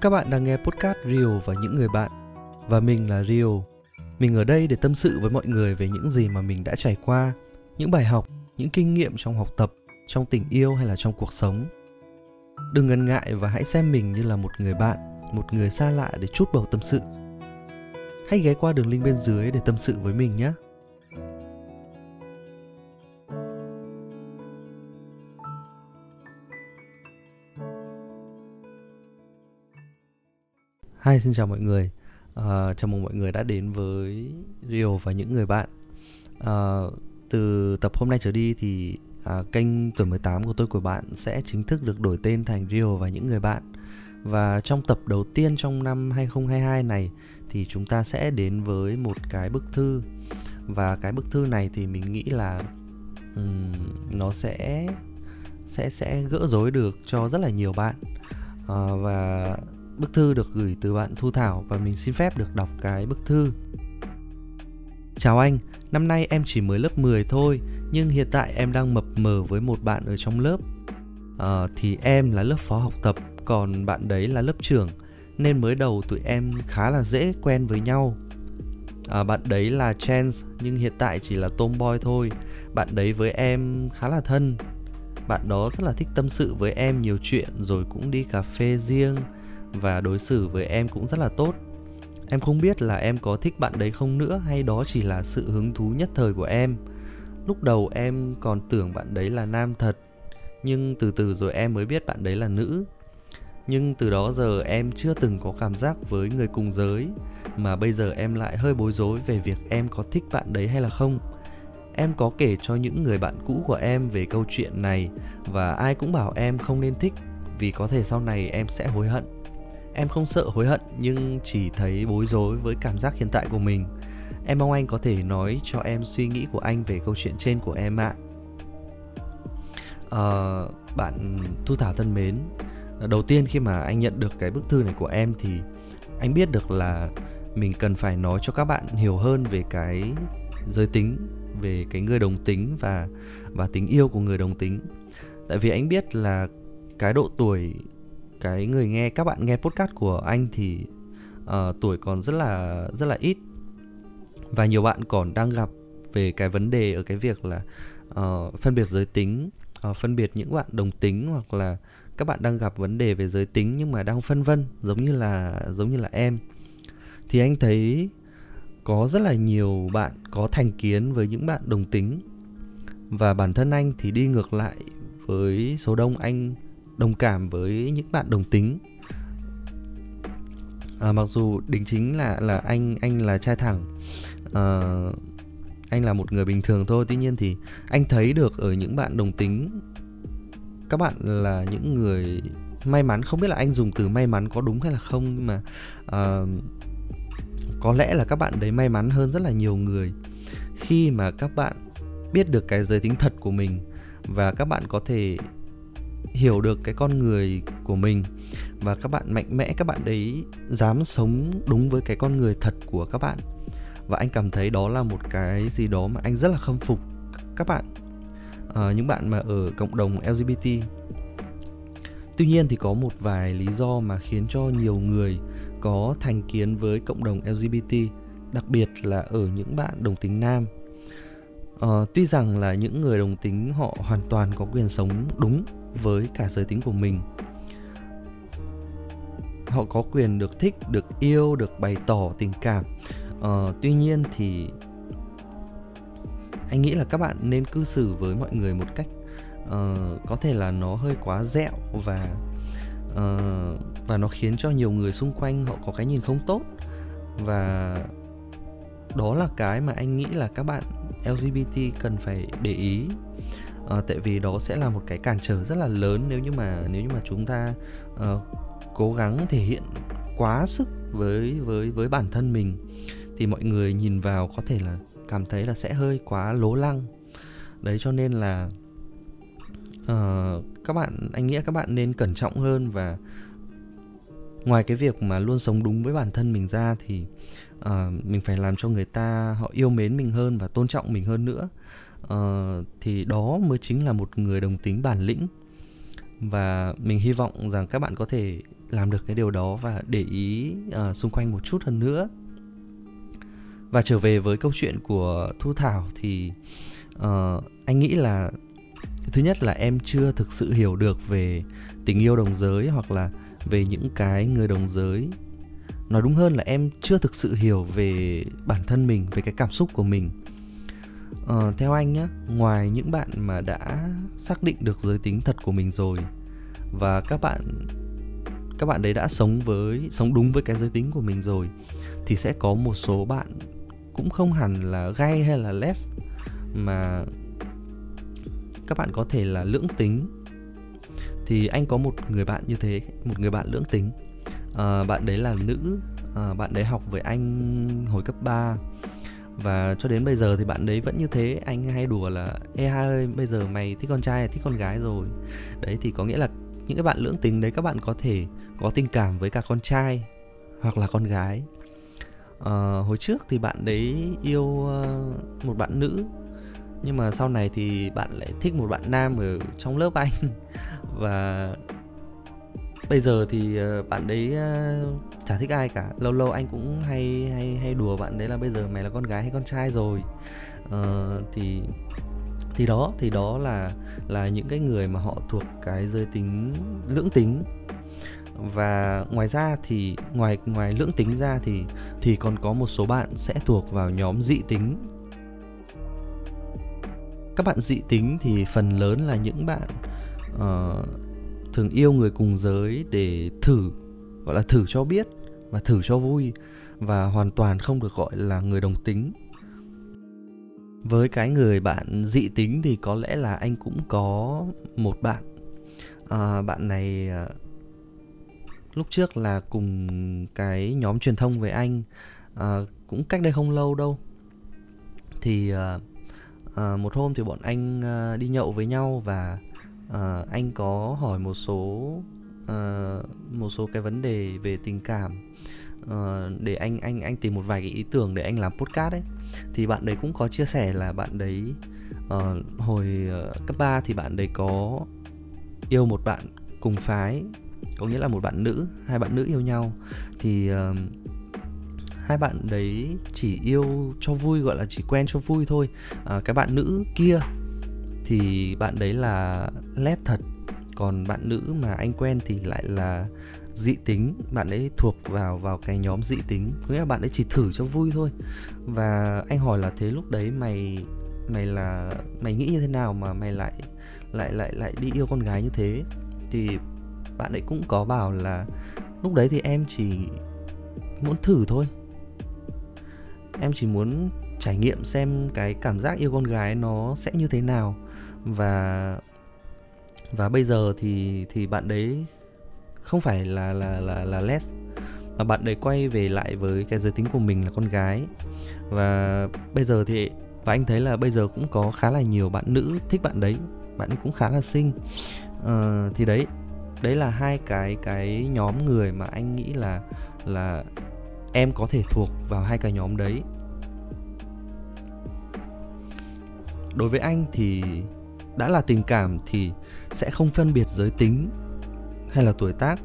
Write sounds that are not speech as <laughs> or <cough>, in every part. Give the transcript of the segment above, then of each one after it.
Các bạn đang nghe podcast Rio và những người bạn. Và mình là Rio Mình ở đây để tâm sự với mọi người về những gì mà mình đã trải qua Những bài học, những kinh nghiệm trong học tập, trong tình yêu hay là trong cuộc sống. Đừng ngần ngại và hãy xem mình như là một người bạn, một người xa lạ để chút bầu tâm sự. Hãy ghé qua đường link bên dưới để tâm sự với mình nhé. Hi, xin chào mọi người. Uh, chào mừng mọi người đã đến với Rio và những người bạn. Uh, từ tập hôm nay trở đi thì uh, kênh tuổi 18 của tôi của bạn sẽ chính thức được đổi tên thành Rio và những người bạn. Và trong tập đầu tiên trong năm 2022 này thì chúng ta sẽ đến với một cái bức thư và cái bức thư này thì mình nghĩ là um, nó sẽ sẽ sẽ gỡ rối được cho rất là nhiều bạn uh, và Bức thư được gửi từ bạn Thu Thảo và mình xin phép được đọc cái bức thư. Chào anh, năm nay em chỉ mới lớp 10 thôi, nhưng hiện tại em đang mập mờ với một bạn ở trong lớp. À, thì em là lớp phó học tập, còn bạn đấy là lớp trưởng, nên mới đầu tụi em khá là dễ quen với nhau. À, bạn đấy là Chance, nhưng hiện tại chỉ là tomboy thôi. Bạn đấy với em khá là thân. Bạn đó rất là thích tâm sự với em nhiều chuyện rồi cũng đi cà phê riêng và đối xử với em cũng rất là tốt. Em không biết là em có thích bạn đấy không nữa hay đó chỉ là sự hứng thú nhất thời của em. Lúc đầu em còn tưởng bạn đấy là nam thật, nhưng từ từ rồi em mới biết bạn đấy là nữ. Nhưng từ đó giờ em chưa từng có cảm giác với người cùng giới, mà bây giờ em lại hơi bối rối về việc em có thích bạn đấy hay là không. Em có kể cho những người bạn cũ của em về câu chuyện này, và ai cũng bảo em không nên thích, vì có thể sau này em sẽ hối hận. Em không sợ hối hận nhưng chỉ thấy bối rối với cảm giác hiện tại của mình. Em mong anh có thể nói cho em suy nghĩ của anh về câu chuyện trên của em ạ. À, bạn Thu Thảo thân mến, đầu tiên khi mà anh nhận được cái bức thư này của em thì anh biết được là mình cần phải nói cho các bạn hiểu hơn về cái giới tính, về cái người đồng tính và và tình yêu của người đồng tính. Tại vì anh biết là cái độ tuổi cái người nghe các bạn nghe podcast của anh thì uh, tuổi còn rất là rất là ít. Và nhiều bạn còn đang gặp về cái vấn đề ở cái việc là uh, phân biệt giới tính uh, phân biệt những bạn đồng tính hoặc là các bạn đang gặp vấn đề về giới tính nhưng mà đang phân vân giống như là giống như là em. Thì anh thấy có rất là nhiều bạn có thành kiến với những bạn đồng tính. Và bản thân anh thì đi ngược lại với số đông anh đồng cảm với những bạn đồng tính. À, mặc dù đính chính là là anh anh là trai thẳng à, anh là một người bình thường thôi tuy nhiên thì anh thấy được ở những bạn đồng tính các bạn là những người may mắn. Không biết là anh dùng từ may mắn có đúng hay là không nhưng mà uh, có lẽ là các bạn đấy may mắn hơn rất là nhiều người khi mà các bạn biết được cái giới tính thật của mình và các bạn có thể hiểu được cái con người của mình. Và các bạn mạnh mẽ các bạn đấy dám sống đúng với cái con người thật của các bạn. Và anh cảm thấy đó là một cái gì đó mà anh rất là khâm phục các bạn à, những bạn mà ở cộng đồng lgbt tuy nhiên thì có một vài lý do mà khiến cho nhiều người có thành kiến với cộng đồng lgbt đặc biệt là ở những bạn đồng tính nam. À, tuy rằng là những người đồng tính họ hoàn toàn có quyền sống đúng với cả giới tính của mình. Họ có quyền được thích được yêu được bày tỏ tình cảm. Ờ, tuy nhiên thì anh nghĩ là các bạn nên cư xử với mọi người một cách uh, có thể là nó hơi quá dẹo và uh, và nó khiến cho nhiều người xung quanh họ có cái nhìn không tốt. Và đó là cái mà anh nghĩ là các bạn LGBT cần phải để ý à, tại vì đó sẽ là một cái cản trở rất là lớn nếu như mà nếu như mà chúng ta uh, cố gắng thể hiện quá sức với với với bản thân mình thì mọi người nhìn vào có thể là cảm thấy là sẽ hơi quá lố lăng. Đấy cho nên là uh, các bạn anh nghĩ các bạn nên cẩn trọng hơn và ngoài cái việc mà luôn sống đúng với bản thân mình ra thì uh, mình phải làm cho người ta họ yêu mến mình hơn và tôn trọng mình hơn nữa uh, thì đó mới chính là một người đồng tính bản lĩnh. Và mình hy vọng rằng các bạn có thể làm được cái điều đó và để ý uh, xung quanh một chút hơn nữa. Và trở về với câu chuyện của thu thảo thì uh, anh nghĩ là thứ nhất là em chưa thực sự hiểu được về tình yêu đồng giới hoặc là về những cái người đồng giới. Nói đúng hơn là em chưa thực sự hiểu về bản thân mình về cái cảm xúc của mình ờ, theo anh nhé ngoài những bạn mà đã xác định được giới tính thật của mình rồi và các bạn các bạn đấy đã sống với sống đúng với cái giới tính của mình rồi thì sẽ có một số bạn cũng không hẳn là gay hay là les mà các bạn có thể là lưỡng tính. Thì anh có một người bạn như thế một người bạn lưỡng tính. À, bạn đấy là nữ à, bạn đấy học với anh hồi cấp 3 và cho đến bây giờ thì bạn đấy vẫn như thế. Anh hay đùa là ê hai ơi bây giờ mày thích con trai hay thích con gái rồi? Đấy thì có nghĩa là những cái bạn lưỡng tính đấy các bạn có thể có tình cảm với cả con trai hoặc là con gái. À, hồi trước thì bạn đấy yêu uh, một bạn nữ nhưng mà sau này thì bạn lại thích một bạn nam ở trong lớp anh. <laughs> Và bây giờ thì ờ, bạn đấy ờ, chả thích ai cả. Lâu lâu anh cũng hay hay hay đùa bạn đấy là bây giờ mày là con gái hay con trai rồi. Uh, thì thì đó thì đó là là những cái người mà họ thuộc cái giới tính lưỡng tính. Và ngoài ra thì ngoài ngoài lưỡng tính ra thì thì còn có một số bạn sẽ thuộc vào nhóm dị tính. Các bạn dị tính thì phần lớn là những bạn uh, thường yêu người cùng giới để thử gọi là thử cho biết và thử cho vui và hoàn toàn không được gọi là người đồng tính. Với cái người bạn dị tính thì có lẽ là anh cũng có một bạn. À, bạn này à, lúc trước là cùng cái nhóm truyền thông với anh à, cũng cách đây không lâu đâu. Thì à, à, một hôm thì bọn anh à, đi nhậu với nhau và Ờ, anh có hỏi một số uh, một số cái vấn đề về tình cảm. Uh, để anh anh anh tìm một vài cái ý tưởng để anh làm podcast ấy. Thì bạn đấy cũng có chia sẻ là bạn đấy uh, hồi uh, cấp 3 thì bạn đấy có yêu một bạn cùng phái có nghĩa là một bạn nữ hai bạn nữ yêu nhau. Thì uh, hai bạn đấy chỉ yêu cho vui gọi là chỉ quen cho vui thôi. À, cái bạn nữ kia thì bạn đấy là led thật. Còn bạn nữ mà anh quen thì lại là dị tính. Bạn ấy thuộc vào vào cái nhóm dị tính. Có nghĩa là bạn ấy chỉ thử cho vui thôi. Và anh hỏi là thế lúc đấy mày mày là, mày nghĩ như thế nào mà mày lại lại lại lại đi yêu con gái như thế? Thì bạn ấy cũng có bảo là lúc đấy thì em chỉ muốn thử thôi. Em chỉ muốn trải nghiệm xem cái cảm giác yêu con gái nó sẽ như thế nào và và bây giờ thì thì bạn đấy không phải là là là là less mà bạn đấy quay về lại với cái giới tính của mình là con gái. Và bây giờ thì và anh thấy là bây giờ cũng có khá là nhiều bạn nữ thích bạn đấy bạn ấy cũng khá là xinh. Uh, thì đấy đấy là hai cái cái nhóm người mà anh nghĩ là là em có thể thuộc vào hai cái nhóm đấy. Đối với anh thì đã là tình cảm thì sẽ không phân biệt giới tính hay là tuổi tác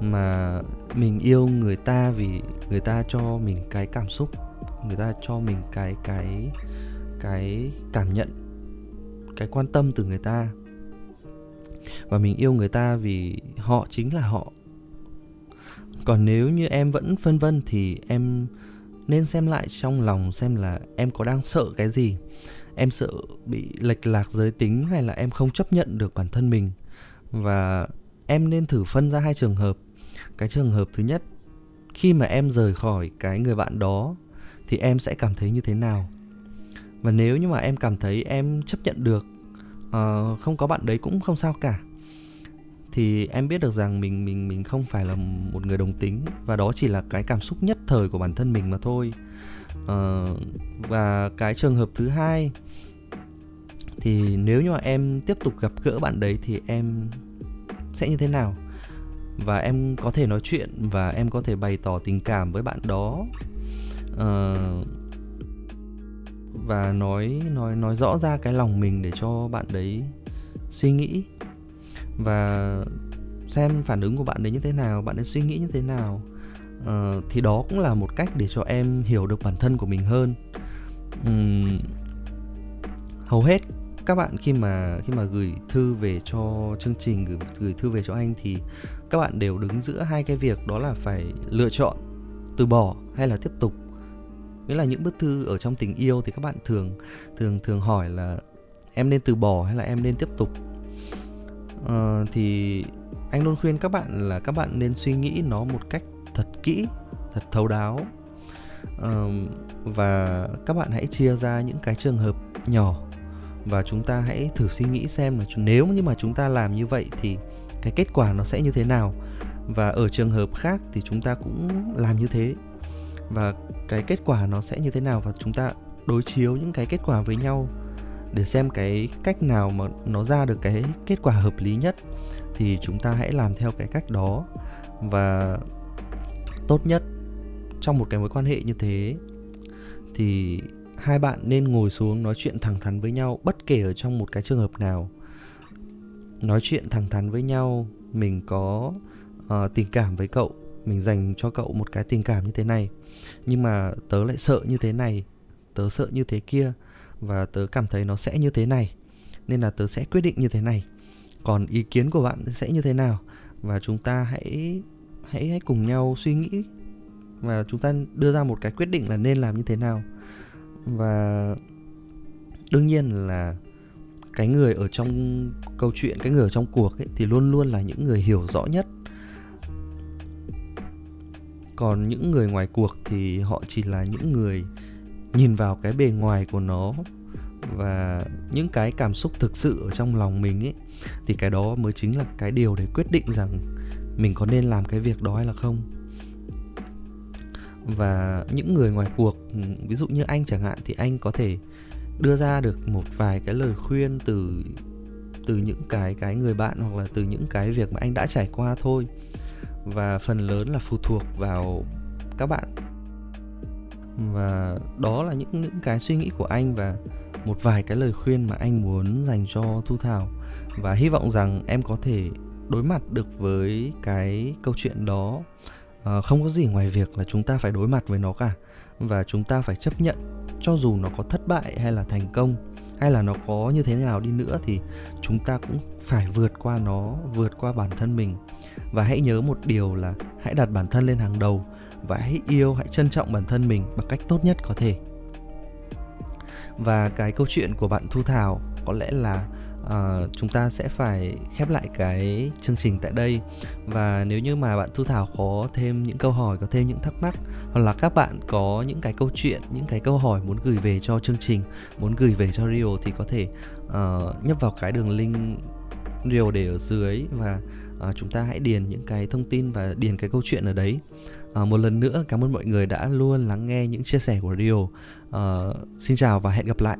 mà mình yêu người ta vì người ta cho mình cái cảm xúc, người ta cho mình cái cái cái cảm nhận, cái quan tâm từ người ta. Và mình yêu người ta vì họ chính là họ. Còn nếu như em vẫn phân vân thì em nên xem lại trong lòng xem là em có đang sợ cái gì em sợ bị lệch lạc giới tính hay là em không chấp nhận được bản thân mình? Và em nên thử phân ra hai trường hợp. Cái trường hợp thứ nhất khi mà em rời khỏi cái người bạn đó thì em sẽ cảm thấy như thế nào? Và nếu như mà em cảm thấy em chấp nhận được uh, không có bạn đấy cũng không sao cả thì em biết được rằng mình mình mình không phải là một người đồng tính và đó chỉ là cái cảm xúc nhất thời của bản thân mình mà thôi uh, và cái trường hợp thứ hai thì nếu như mà em tiếp tục gặp gỡ bạn đấy thì em sẽ như thế nào? Và em có thể nói chuyện và em có thể bày tỏ tình cảm với bạn đó. Uh, và nói nói nói rõ ra cái lòng mình để cho bạn đấy suy nghĩ. Và xem phản ứng của bạn đấy như thế nào bạn ấy suy nghĩ như thế nào uh, thì đó cũng là một cách để cho em hiểu được bản thân của mình hơn. Um, hầu hết các bạn khi mà khi mà gửi thư về cho chương trình gửi gửi thư về cho anh thì các bạn đều đứng giữa hai cái việc đó là phải lựa chọn từ bỏ hay là tiếp tục. Nghĩa là những bức thư ở trong tình yêu thì các bạn thường thường thường hỏi là em nên từ bỏ hay là em nên tiếp tục? Uh, thì anh luôn khuyên các bạn là các bạn nên suy nghĩ nó một cách thật kỹ thật thấu đáo. Um, và các bạn hãy chia ra những cái trường hợp nhỏ và chúng ta hãy thử suy nghĩ xem là nếu như mà chúng ta làm như vậy thì cái kết quả nó sẽ như thế nào? Và ở trường hợp khác thì chúng ta cũng làm như thế. Và cái kết quả nó sẽ như thế nào? Và chúng ta đối chiếu những cái kết quả với nhau để xem cái cách nào mà nó ra được cái kết quả hợp lý nhất thì chúng ta hãy làm theo cái cách đó. Và tốt nhất trong một cái mối quan hệ như thế thì hai bạn nên ngồi xuống nói chuyện thẳng thắn với nhau bất kể ở trong một cái trường hợp nào. Nói chuyện thẳng thắn với nhau mình có uh, tình cảm với cậu mình dành cho cậu một cái tình cảm như thế này. Nhưng mà tớ lại sợ như thế này tớ sợ như thế kia và tớ cảm thấy nó sẽ như thế này nên là tớ sẽ quyết định như thế này. Còn ý kiến của bạn sẽ như thế nào? Và chúng ta hãy hãy hãy cùng nhau suy nghĩ và chúng ta đưa ra một cái quyết định là nên làm như thế nào. Và đương nhiên là cái người ở trong câu chuyện cái người ở trong cuộc ấy, thì luôn luôn là những người hiểu rõ nhất. Còn những người ngoài cuộc thì họ chỉ là những người nhìn vào cái bề ngoài của nó và những cái cảm xúc thực sự ở trong lòng mình ấy thì cái đó mới chính là cái điều để quyết định rằng mình có nên làm cái việc đó hay là không? Và những người ngoài cuộc, ví dụ như anh chẳng hạn, thì anh có thể đưa ra được một vài cái lời khuyên từ từ những cái cái người bạn hoặc là từ những cái việc mà anh đã trải qua thôi. Và phần lớn là phụ thuộc vào các bạn. Và đó là những những cái suy nghĩ của anh và một vài cái lời khuyên mà anh muốn dành cho thu thảo. Và hy vọng rằng em có thể đối mặt được với cái câu chuyện đó à, không có gì ngoài việc là chúng ta phải đối mặt với nó cả. Và chúng ta phải chấp nhận cho dù nó có thất bại hay là thành công hay là nó có như thế nào đi nữa thì chúng ta cũng phải vượt qua nó vượt qua bản thân mình. Và hãy nhớ một điều là hãy đặt bản thân lên hàng đầu và hãy yêu hãy trân trọng bản thân mình bằng cách tốt nhất có thể. Và cái câu chuyện của bạn thu thảo có lẽ là uh, chúng ta sẽ phải khép lại cái chương trình tại đây. Và nếu như mà bạn thu thảo có thêm những câu hỏi có thêm những thắc mắc hoặc là các bạn có những cái câu chuyện những cái câu hỏi muốn gửi về cho chương trình muốn gửi về cho Rio thì có thể uh, nhấp vào cái đường link Rio để ở dưới và uh, chúng ta hãy điền những cái thông tin và điền cái câu chuyện ở đấy. À, một lần nữa cảm ơn mọi người đã luôn lắng nghe những chia sẻ của Rio. À, xin chào và hẹn gặp lại.